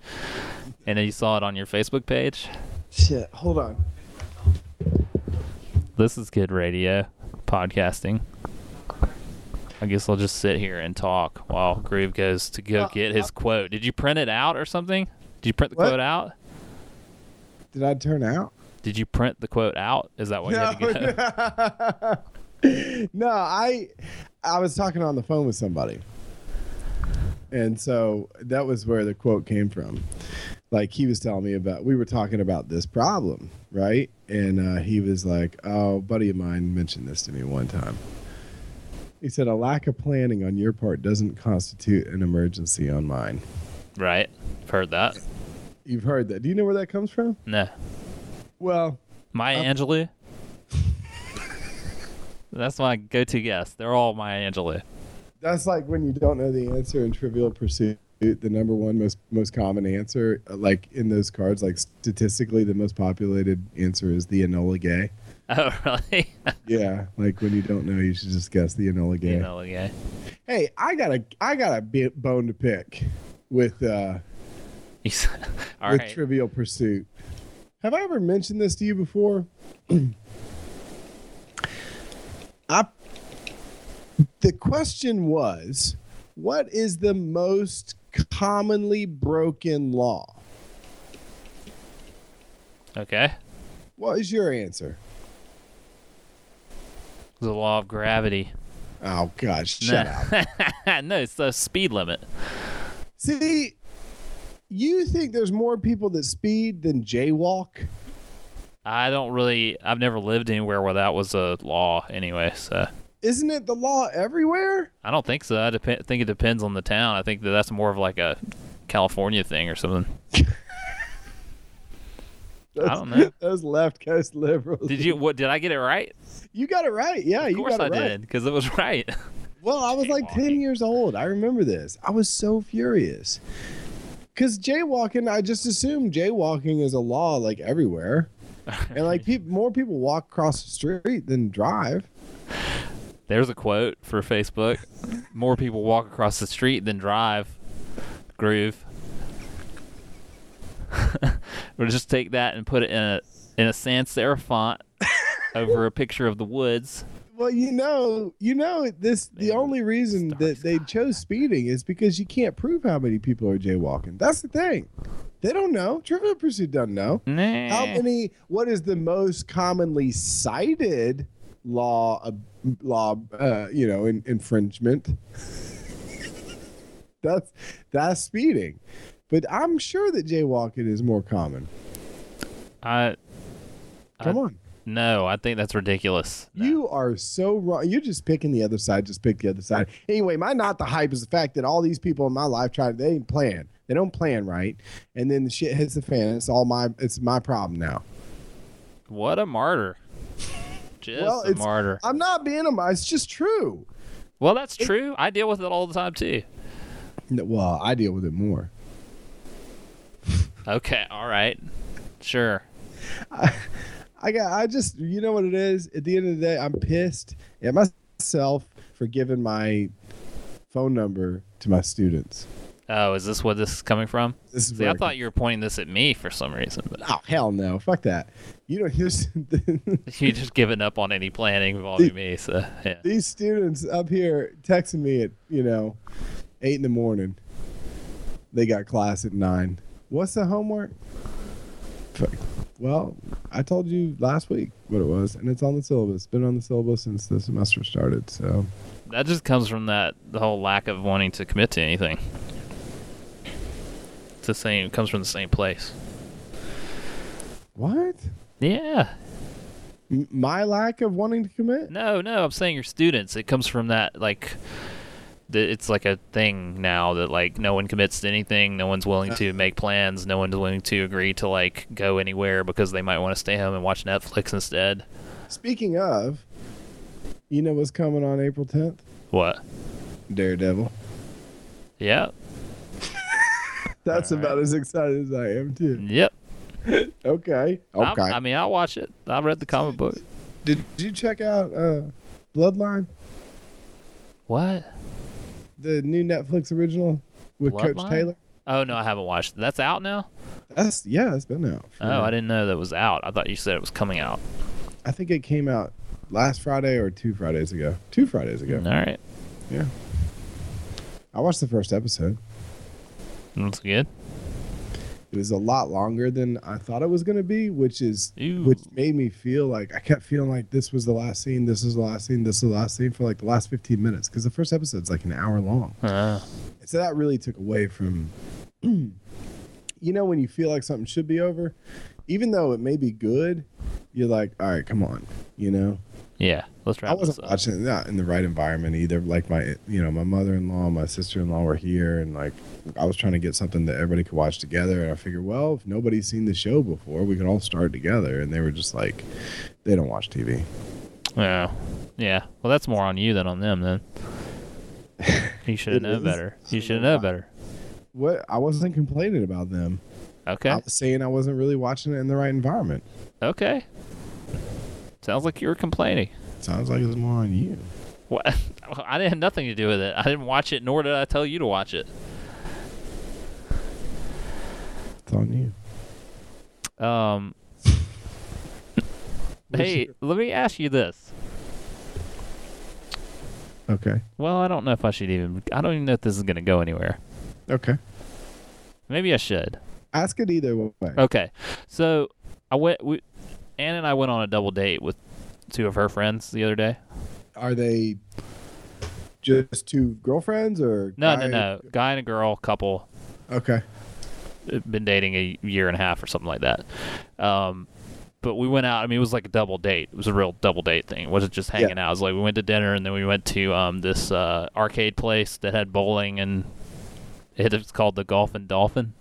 and then you saw it on your Facebook page? Shit, hold on. This is good radio podcasting. I guess I'll just sit here and talk while Groove goes to go Well, get his quote. Did you print it out or something? Did you print the What? quote out? Did I turn out? Did you print the quote out? Is that why you had to go? no, I I was talking on the phone with somebody. And so that was where the quote came from. Like he was telling me about we were talking about this problem, right? And uh, he was like, "Oh, a buddy of mine mentioned this to me one time." He said, "A lack of planning on your part doesn't constitute an emergency on mine." Right. I've heard that. You've heard that. Do you know where that comes from? No. Well, Maya Um, Angelou? That's my go to guess. They're all Maya Angelou. That's like when you don't know the answer in Trivial Pursuit. The number one most most common answer, like in those cards, like statistically, the most populated answer is the Enola Gay. Oh, really? Yeah, like when you don't know, you should just guess the Enola Gay. You know, yeah. Hey, I got a I got a bone to pick with uh all with right. Trivial Pursuit. Have I ever mentioned this to you before? I, the question was, what is the most commonly broken law? okay. What is your answer? The law of gravity. Oh gosh, shut no. up. no, it's the speed limit. See, you think there's more people that speed than jaywalk? I don't really. I've never lived anywhere where that was a law anyway, so Isn't it the law everywhere? I don't think so. I dep- think it depends on the town. I think that that's more of like a California thing or something. I don't know. Those left coast liberals. Did you? What did I get it right? You got it right. Yeah, Of you course got it I right. did because it was right. Well, I was like 10 years old. I remember this. I was so furious. Because jaywalking, I just assumed jaywalking is a law like everywhere. And like people, more people walk across the street than drive. There's a quote for Facebook. More people walk across the street than drive. Groove. we'll just take that and put it in a in a sans serif font over a picture of the woods. Well, you know, you know this. The only reason that they chose speeding is because you can't prove how many people are jaywalking. That's the thing. They don't know. Trivial Pursuit doesn't know. Nah. How many? What is the most commonly cited law? Law, uh, you know, in, infringement. that's that's speeding, but I'm sure that jaywalking is more common. I Come I- on, no, I think that's ridiculous. No. you are so wrong. You're just picking the other side. Just pick the other side. Anyway, my not the hype is the fact that all these people in my life try. They ain't plan. They don't plan right, and then the shit hits the fan. It's all my. It's my problem now. What a martyr. Just Well, a martyr. I'm not being a. martyr. It's just true. Well, that's true. I deal with it all the time too. Well, I deal with it more. Okay, all right. Sure. I got. I just. You know what it is. At the end of the day, I'm pissed at myself for giving my phone number to my students. Oh, is this what this is coming from? This is See, I thought you were pointing this at me for some reason, but Oh hell no! Fuck that. You don't just you just giving up on any planning involving me. So yeah. these students up here texting me at you know eight in the morning. They got class at nine. What's the homework? Fuck. Well, I told you last week what it was, and it's on the syllabus. Been on the syllabus since the semester started. So That just comes from that the whole lack of wanting to commit to anything. It's the same. It comes from the same place. what? Yeah. M- my lack of wanting to commit? No, no. I'm saying your students. It comes from that like. It's like a thing now that like no one commits to anything. No one's willing to make plans. No one's willing to agree to like go anywhere because they might want to stay home and watch Netflix instead. Speaking of, you know what's coming on April 10th? What? Daredevil. Yeah. That's All right. about as excited as I am too. Yep. Okay. I'm- Okay. I mean, I'll watch it. I read the comic book. Did, did you check out uh, Bloodline, What? The new Netflix original with Coach Taylor? Oh no, I haven't watched. it. That's out now. That's yeah, it's been out. Oh, I didn't know that was out. I thought you said it was coming out. I think it came out last Friday or two Fridays ago. Two Fridays ago. All right, Yeah. I watched the first episode. that's good. It was a lot longer than I thought it was going to be, which is Ooh. which made me feel like I kept feeling like this was the last scene, this is the last scene, this is the last scene for like the last 15 minutes because the first episode's like an hour long. Uh, So that really took away from, you know, when you feel like something should be over, even though it may be good, you're like, all right, come on, you know. yeah, let's I wrap this wasn't watching in the right environment either. Like my, you know, my mother-in-law, my sister-in-law were here, and like I was trying to get something that everybody could watch together. And I figured, well, if nobody's seen the show before, we could all start together. And they were just like, they don't watch TV. Yeah, oh, yeah. Well, that's more on you than on them. Then you should known is. better. You should have known better. What I wasn't complaining about them. Okay, I was saying I wasn't really watching it in the right environment. okay. Sounds like you were complaining. Sounds like it's more on you. What? I didn't have nothing to do with it. I didn't watch it, nor did I tell you to watch it. It's on you. Um. hey, let me ask you this. Okay. Well, I don't know if I should even. I don't even know if this is gonna go anywhere. Okay. Maybe I should. Ask it either way. Okay, so I went. We, Ann and I went on a double date with two of her friends the other day. Are they just two girlfriends or No, guy- no, no. Guy and a girl couple. Okay. Been dating a year and a half or something like that. Um, but we went out. I mean, it was like a double date. It was a real double date thing. It wasn't just hanging out. It was like we went to dinner and then we went to um, this uh, arcade place that had bowling and it was called the Golf and Dolphin.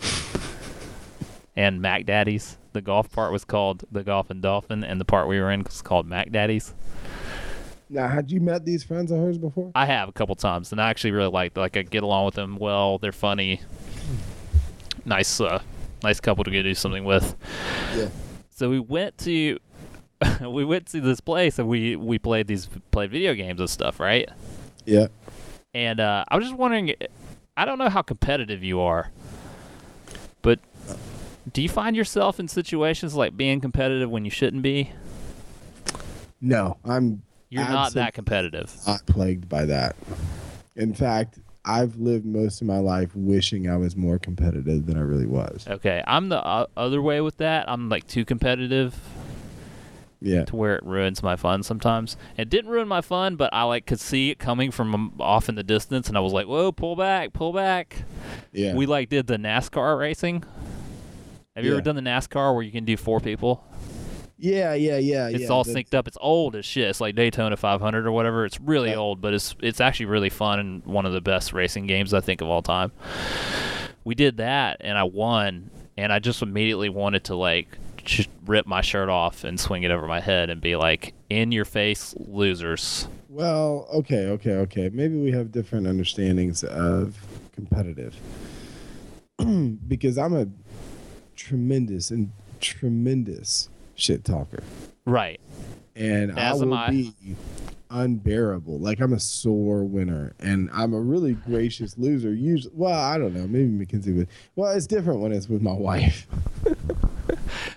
and Mac Daddy's. The golf part was called the Golf and Dolphin, and the part we were in was called Mac Daddy's. Now, had you met these friends of hers before? I have a couple times, and I actually really like. Like I get along with them well. They're funny, nice, uh, nice couple to go do something with. Yeah. So we went to, we went to this place, and we we played these played video games and stuff, right? Yeah. And uh, I was just wondering, I don't know how competitive you are, but do you find yourself in situations like being competitive when you shouldn't be? No, I'm You're not that competitive. not plagued by that. In fact, I've lived most of my life wishing I was more competitive than I really was. Okay, I'm the uh, other way with that. I'm like too competitive Yeah. to where it ruins my fun sometimes. It didn't ruin my fun, but I like could see it coming from um, off in the distance, and I was like, "Whoa, pull back, pull back." Yeah. We like did the NASCAR racing. Have you Yeah. ever done the NASCAR where you can do four people? yeah, yeah, yeah. It's yeah. all synced up. It's old as shit. It's like Daytona 500 or whatever. It's really Right. old, but it's it's actually really fun and one of the best racing games I think of all time. We did that and I won, and I just immediately wanted to like just rip my shirt off and swing it over my head and be like, "In your face, losers." Well, okay, okay, okay. Maybe we have different understandings of competitive. because I'm a tremendous and tremendous shit talker. Right. And As I will I. be unbearable. Like I'm a sore winner, and I'm a really gracious loser. Usually, well, I don't know. Maybe Mackenzie would. Well, it's different when it's with my wife.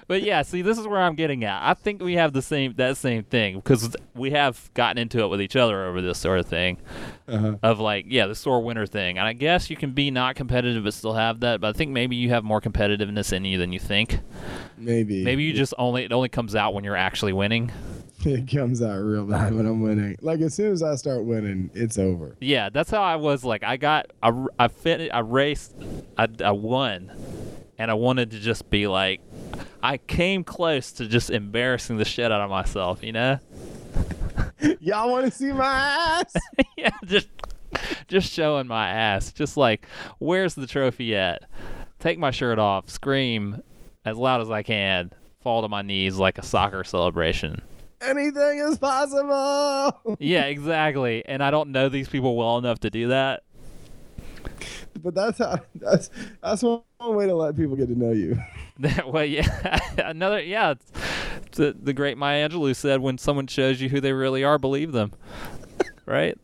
But yeah, see, this is where I'm getting at. I think we have the same that same thing because we have gotten into it with each other over this sort of thing. Uh-huh. of like yeah the sore winner thing and i guess you can be not competitive but still have that but i think maybe you have more competitiveness in you than you think Maybe. maybe you just only it only comes out when you're actually winning it comes out real bad when I'm winning. Like as soon as I start winning, it's over. yeah that's how i was like i got i, I fit i raced I, I won and i wanted to just be like i came close to just embarrassing the shit out of myself you know? Y'all want to see my ass? yeah just just showing my ass. Just like where's the trophy at? Take my shirt off scream as loud as i can fall to my knees like a soccer celebration. Anything is possible. yeah exactly. And i don't know these people well enough to do that but that's how that's that's one way to let people get to know you. That well, yeah, another yeah. it's- The the great Maya Angelou said, "When someone shows you who they really are, believe them." right.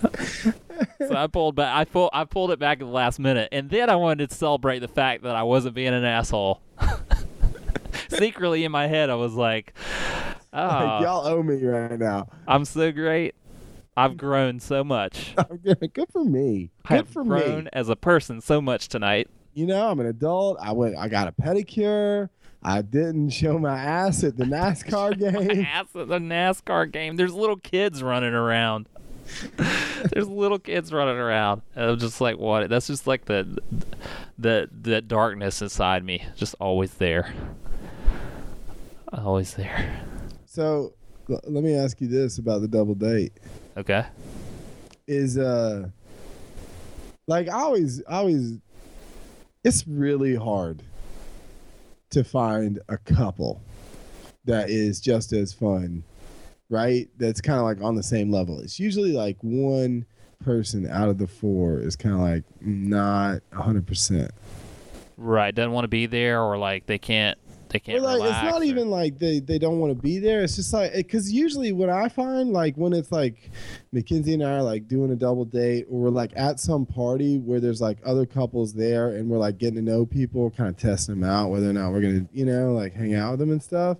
so I pulled back. I pulled. I pulled it back at the last minute, and then I wanted to celebrate the fact that I wasn't being an asshole. Secretly in my head, I was like, "Oh, Like, ah. y'all owe me right now. I'm so great. I've grown so much. Good for me. Good have for grown me. as a person so much tonight." You know, I'm an adult. I went. I got a pedicure. I didn't show my ass at the NASCAR game. ass at the NASCAR game. There's little kids running around. There's little kids running around. And I'm just like, what? That's just like the, the, the darkness inside me, just always there, always there. So l- let me ask you this about the double date. Okay. Is uh, like I always, I always, it's really hard to find a couple that is just as fun, right? That's kind of like on the same level. It's usually like one person out of the four is kind of like not hundred percent. Right. Doesn't want to be there, or like they can't. They can't. like it's not or- even like they they don't want to be there. It's just like because usually what I find like when it's like Mackenzie and I are like doing a double date or we're like at some party where there's like other couples there and we're like getting to know people, kind of testing them out whether or not we're gonna you know like hang out with them and stuff.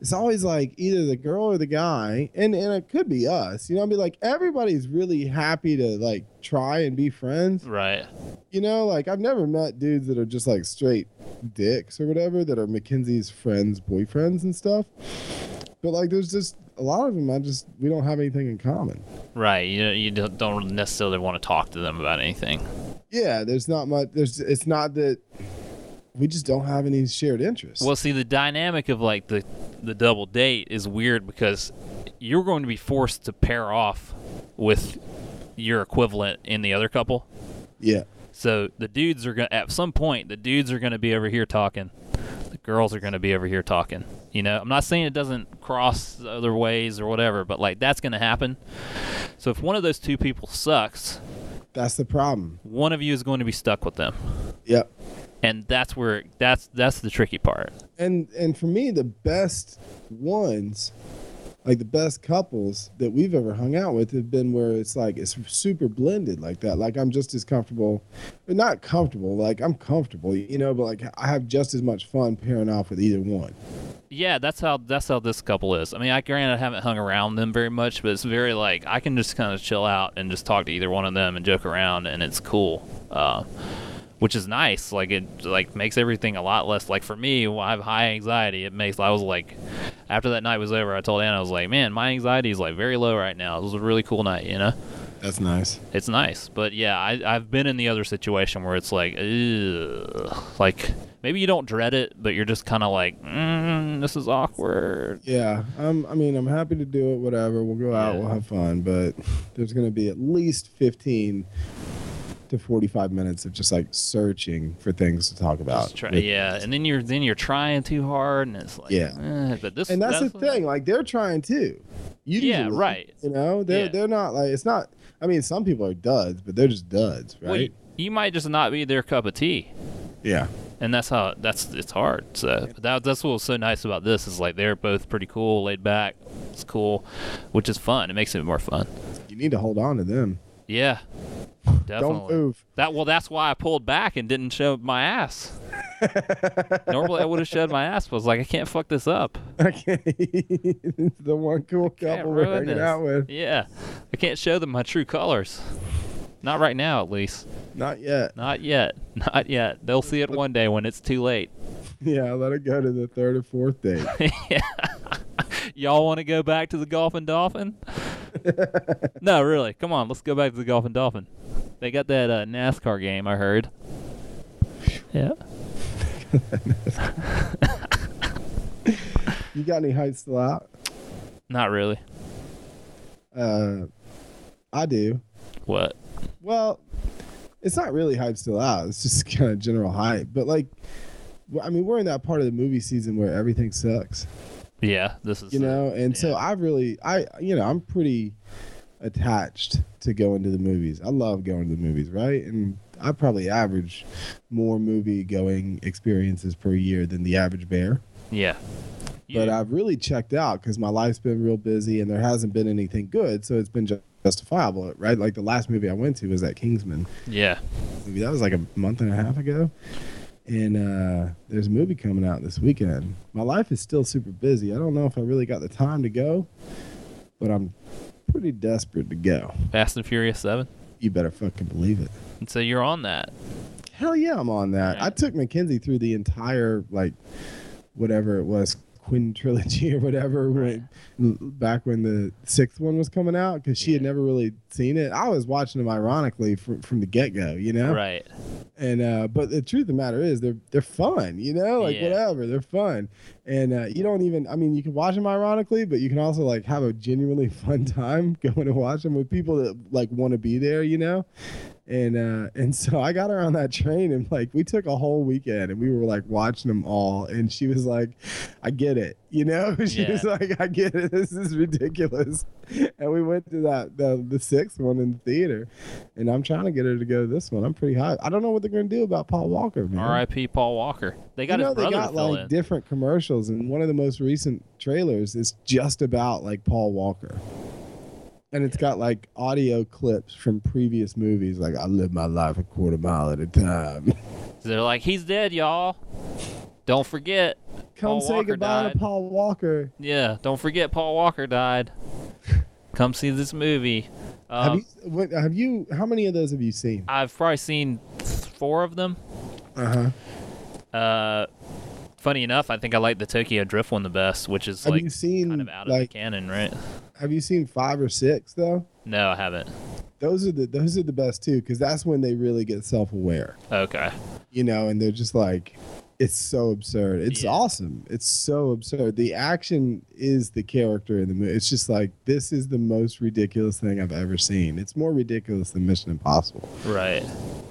It's always like either the girl or the guy, and and it could be us. You know, I'd be like everybody's really happy to like try and be friends. Right. You know, like I've never met dudes that are just like straight dicks or whatever that are Mackenzie's friends' boyfriends and stuff. But like, there's just a lot of them. I just we don't have anything in common. Right. You you don't don't necessarily want to talk to them about anything. Yeah, there's not much. There's it's not that we just don't have any shared interests. Well, see, the dynamic of like the the double date is weird because you're going to be forced to pair off with your equivalent in the other couple. yeah, So the dudes are going to at some point the dudes are going to be over here talking. The girls are going to be over here talking. You know, I'm not saying it doesn't cross other ways or whatever, but like that's going to happen. So if one of those two people sucks, that's the problem. one of you is going to be stuck with them. Yep. And that's where that's that's the tricky part. And and for me, the best ones, like the best couples that we've ever hung out with, have been where it's like it's super blended like that. Like I'm just as comfortable, but not comfortable. Like I'm comfortable, you know, but like I have just as much fun pairing off with either one. Yeah, that's how that's how this couple is. I mean, I granted I haven't hung around them very much, but it's very like I can just kind of chill out and just talk to either one of them and joke around, and it's cool, uh, which is nice. Like it like makes everything a lot less. Like for me, I have high anxiety, it makes I was like after that night was over, I told Anna I was like, man, my anxiety is like very low right now. It was a really cool night, you know. That's nice. It's nice, but yeah, I, I've been in the other situation where it's like, ugh, like maybe you don't dread it, but you're just kind of like, mm, this is awkward. Yeah, I'm. I mean, I'm happy to do it. Whatever. We'll go out. Yeah. We'll have fun. But there's going to be at least 15 to 45 minutes of just like searching for things to talk about. Try, yeah, and then you're then you're trying too hard, and it's like, Yeah. eh, but this and that's, the thing. Like they're trying too. Usually, Yeah, right. You know, they're Yeah. they're not like it's not. I mean, some people are duds, but they're just duds, right? Well, you, you might just not be their cup of tea, Yeah. and that's how that's it's hard. So that, that's what was so nice about this is like they're both pretty cool, laid back. It's cool, which is fun. It makes it more fun. You need to hold on to them. Yeah, definitely. Don't move. That well, that's why I pulled back and didn't show my ass. Normally, I would have showed my ass. But I was like, I can't fuck this up. Okay. the one cool couple we're hanging this. out with. Yeah, I can't show them my true colors. Not right now, at least. Not yet. Not yet. Not yet. They'll see it one day when it's too late. Yeah, let it go to the third or fourth date. yeah. Y'all want to go back to the Golf and Dolphin? no, really. Come on, let's go back to the Golf and Dolphin. They got that uh, NASCAR game, I heard. Yeah. You got any heights still out? Not really. Uh, I do. What? Well, it's not really hype still out. It's just kind of general hype. But like, I mean, we're in that part of the movie season where everything sucks, Yeah, this is. you uh, know. And so. I really, I, you know, I'm pretty. attached to going to the movies. I love going to the movies, right? And I probably average more movie going experiences per year than the average bear. Yeah. But I've really checked out because my life's been real busy and there hasn't been anything good, so it's been ju- justifiable, right? Like the last movie I went to was that Kingsman yeah. That was like a month and a half ago. And uh, there's a movie coming out this weekend. My life is still super busy. I don't know if I really got the time to go, but I'm pretty desperate to go. Fast and Furious Seven. You better fucking believe it. And so you're on that. Hell yeah, I'm on that. Yeah. I took Mackenzie through the entire like whatever it was Quinn trilogy or whatever when back when the sixth one was coming out because she had never really seen it. I was watching them ironically from from the get go, you know. Right. And uh, but the truth of the matter is they're they're fun, you know, like Yeah. whatever, they're fun. And uh, you don't even I mean you can watch them ironically, but you can also like have a genuinely fun time going to watch them with people that like want to be there, you know. And uh, and so I got her on that train and like we took a whole weekend and we were like watching them all and she was like, I get it, you know. She Yeah. was like, I get it. This is ridiculous. And we went to that the the sixth one in the theater, and I'm trying to get her to go to this one. I'm pretty high. I don't know what they're gonna do about Paul Walker. R.I.P. Paul Walker. They got you know they got like in. different commercials, and one of the most recent trailers is just about like Paul Walker. And it's got like audio clips from previous movies, like I live my life a quarter mile at a time. They're like, he's dead, y'all. Don't forget. Come Paul say Walker goodbye died. to Paul Walker. Yeah, don't forget Paul Walker died. Come see this movie. have Um, you? What, have you? How many of those have you seen? I've probably seen four of them. Uh huh. Uh, funny enough, I think I like the Tokyo Drift one the best, which is Have like you seen kind of out of the canon, right? Have you seen five or six though? No, I haven't. Those are the those are the best too, because that's when they really get self aware. Okay. you know, and they're just like, it's so absurd. It's Yeah. awesome. It's so absurd. The action is the character in the movie. It's just like this is the most ridiculous thing I've ever seen. It's more ridiculous than Mission Impossible. Right.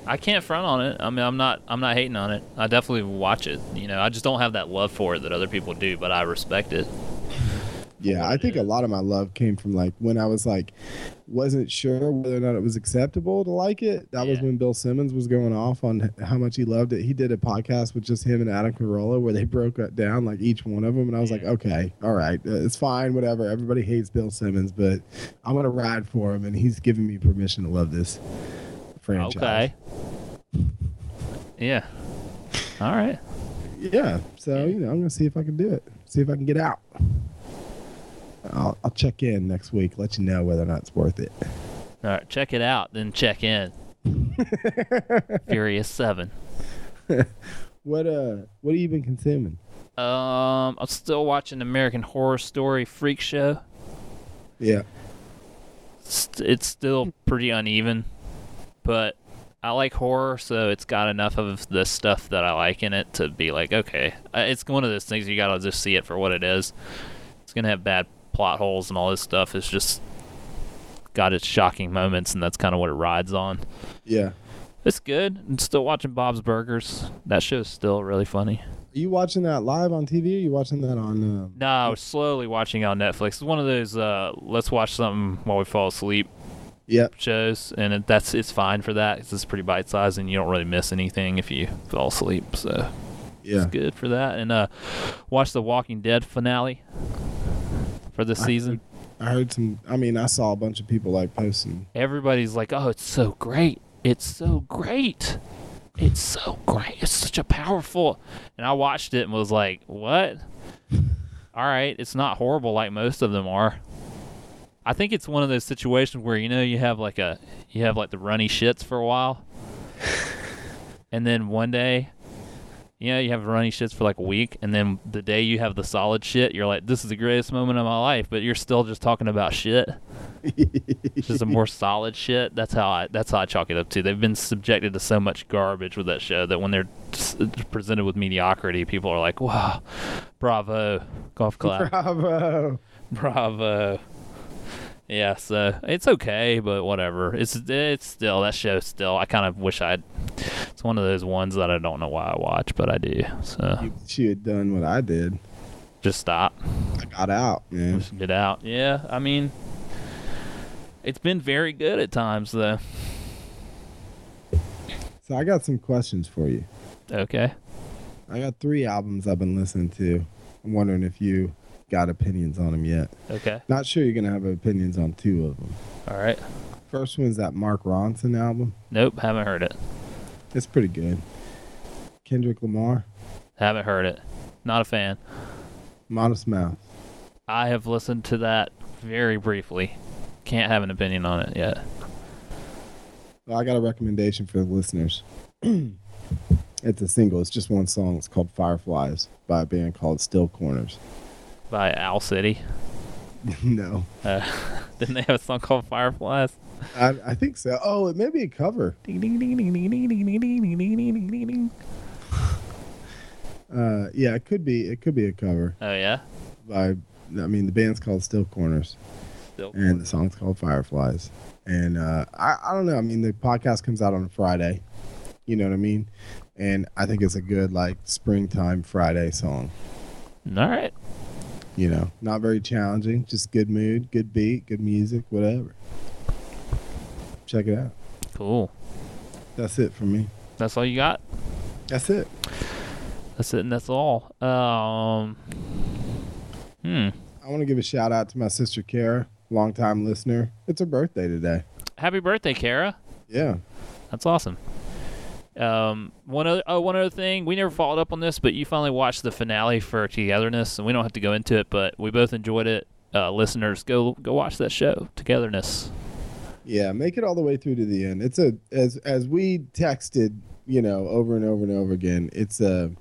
I can't front on it. I mean, I'm not. I'm not hating on it. I definitely watch it. You know, I just don't have that love for it that other people do, but I respect it. Yeah, I think a lot of my love came from like when I was like wasn't sure whether or not it was acceptable to like it. That was when Bill Simmons was going off on how much he loved it. He did a podcast with just him and Adam Carolla where they broke it down like each one of them, and I was like, okay, all right, uh, it's fine, whatever. Everybody hates Bill Simmons, but I'm gonna ride for him, and he's giving me permission to love this franchise. Okay. Yeah. All right. Yeah. So you know, I'm gonna see if I can do it. See if I can get out. I'll, I'll check in next week. Let you know whether or not it's worth it. All right. Check it out, then check in. Furious Seven. What uh what have you been consuming? Um, I'm still watching American Horror Story Freak Show. Yeah. St- It's still pretty uneven, but I like horror, so it's got enough of the stuff that I like in it to be like, okay, Uh, it's one of those things you gotta just see it for what it is. It's gonna have bad plot holes and all this stuff. It's just got its shocking moments, and that's kind of what it rides on. Yeah. It's good. I'm still watching Bob's Burgers. That show's still really funny. Are you watching that live on TV? Or are you watching that on um, No, I was slowly watching on Netflix. It's one of those uh, let's watch something while we fall asleep Yep. shows, and it, that's it's fine for that. 'cause It's pretty bite sized, and you don't really miss anything if you fall asleep. So Yeah. it's good for that. And uh, watch the Walking Dead finale for this I season. I heard some I mean, I saw a bunch of people like posting Everybody's like, "Oh, it's so great! It's so great! It's so great! It's such a powerful." And I watched it and was like, "What? All right, it's not horrible like most of them are." I think it's one of those situations where you know you have like a you have like the runny shits for a while, and then one day, you know, you have runny shits for like a week, and then the day you have the solid shit, you're like, "This is the greatest moment of my life," but you're still just talking about shit just a more solid shit. That's how I that's how I chalk it up to. They've been subjected to so much garbage with that show that when they're presented with mediocrity, people are like, "Wow, bravo, golf club, Bravo. bravo." Yeah, so it's okay, but whatever. It's it's still that show. Still, I kind of wish I'd. It's one of those ones that I don't know why I watch, but I do. So You, she had done what I did. just stop. I got out, man. Just get out. Yeah, I mean, It's been very good at times, though. So I got some questions for you. Okay. I got three albums I've been listening to. I'm wondering if you got opinions on them yet. Okay. Not sure you're gonna have opinions on two of them. All right. First one's that Mark Ronson album. Nope. Haven't heard it. It's pretty good. Kendrick Lamar, Haven't heard it. Not a fan. Modest Mouse. I have listened to that very briefly. Can't have an opinion on it yet. Well, I got a recommendation for the listeners. it's a single. It's just one song. It's called Fireflies by a band called Still Corners. By Owl City. no, Uh, didn't they have a song called Fireflies? I, I think so. Oh, it may be a cover. Ding, ding, ding, ding, ding, ding, ding, ding, ding, ding, ding, ding, ding. Uh, yeah, it could be. It could be a cover Oh yeah. by. I mean, the band's called Still Corners, Still. and the song's called Fireflies. And uh, I, I don't know. I mean, the podcast comes out on a Friday. You know what I mean? And I think it's a good like springtime Friday song. All right. You know, not very challenging, just good mood, good beat, good music, whatever. Check it out. Cool. That's it for me. That's all you got. That's it. That's it, and that's all. Um. Hmm. I want to give a shout out to my sister Kara, longtime listener. It's her birthday today. Happy birthday, Kara. Yeah. That's awesome. Um, one other, oh, one other thing, we never followed up on this, but you finally watched the finale for Togetherness, and we don't have to go into it, but we both enjoyed it. Uh, listeners, go go watch that show, Togetherness. Yeah, make it all the way through to the end. It's a as as we texted, you know, over and over and over again. It's a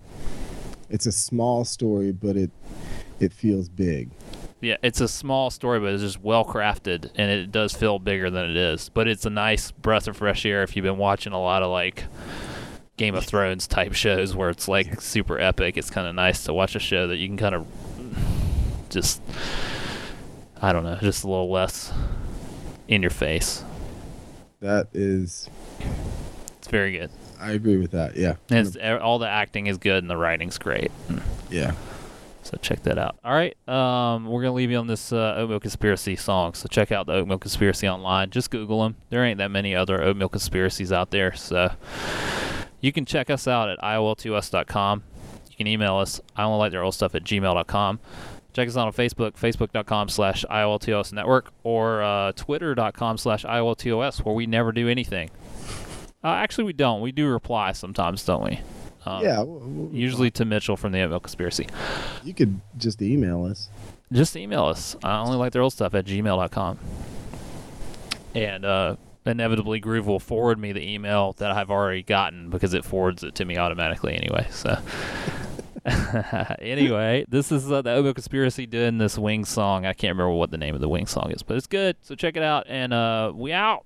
it's a small story, but it it feels big. Yeah, it's a small story, but it's just well crafted, and it does feel bigger than it is. But it's a nice breath of fresh air if you've been watching a lot of like Game of Thrones type shows where it's like super epic. It's kind of nice to watch a show that you can kind of just, I don't know, just a little less in your face. That is It's very good. I agree with that. Yeah. And it's, all the acting is good and the writing's great. Yeah. So check that out. All right, um, we're gonna leave you on this uh, Oatmeal Conspiracy song. So check out the Oatmeal Conspiracy online. Just Google them. There ain't that many other Oatmeal Conspiracies out there. So you can check us out at ioltos.com. You can email us. I only like their old stuff at gmail.com. Check us out on Facebook, facebook.com slash IOLTOS network, or uh, twitter.com slash IOLTOS, where we never do anything. Uh, actually, we don't. We do reply sometimes, don't we? Um, yeah. w- w- Usually to Mitchell from the Oatmeal Conspiracy. you could just email us. just email us. I only like their old stuff at gmail.com. And uh, inevitably, Groove will forward me the email that I've already gotten because it forwards it to me automatically anyway. So, anyway, this is uh, the Oatmeal Conspiracy doing this Wing song. I can't remember what the name of the Wing song is, but it's good. So, check it out. And uh, we out.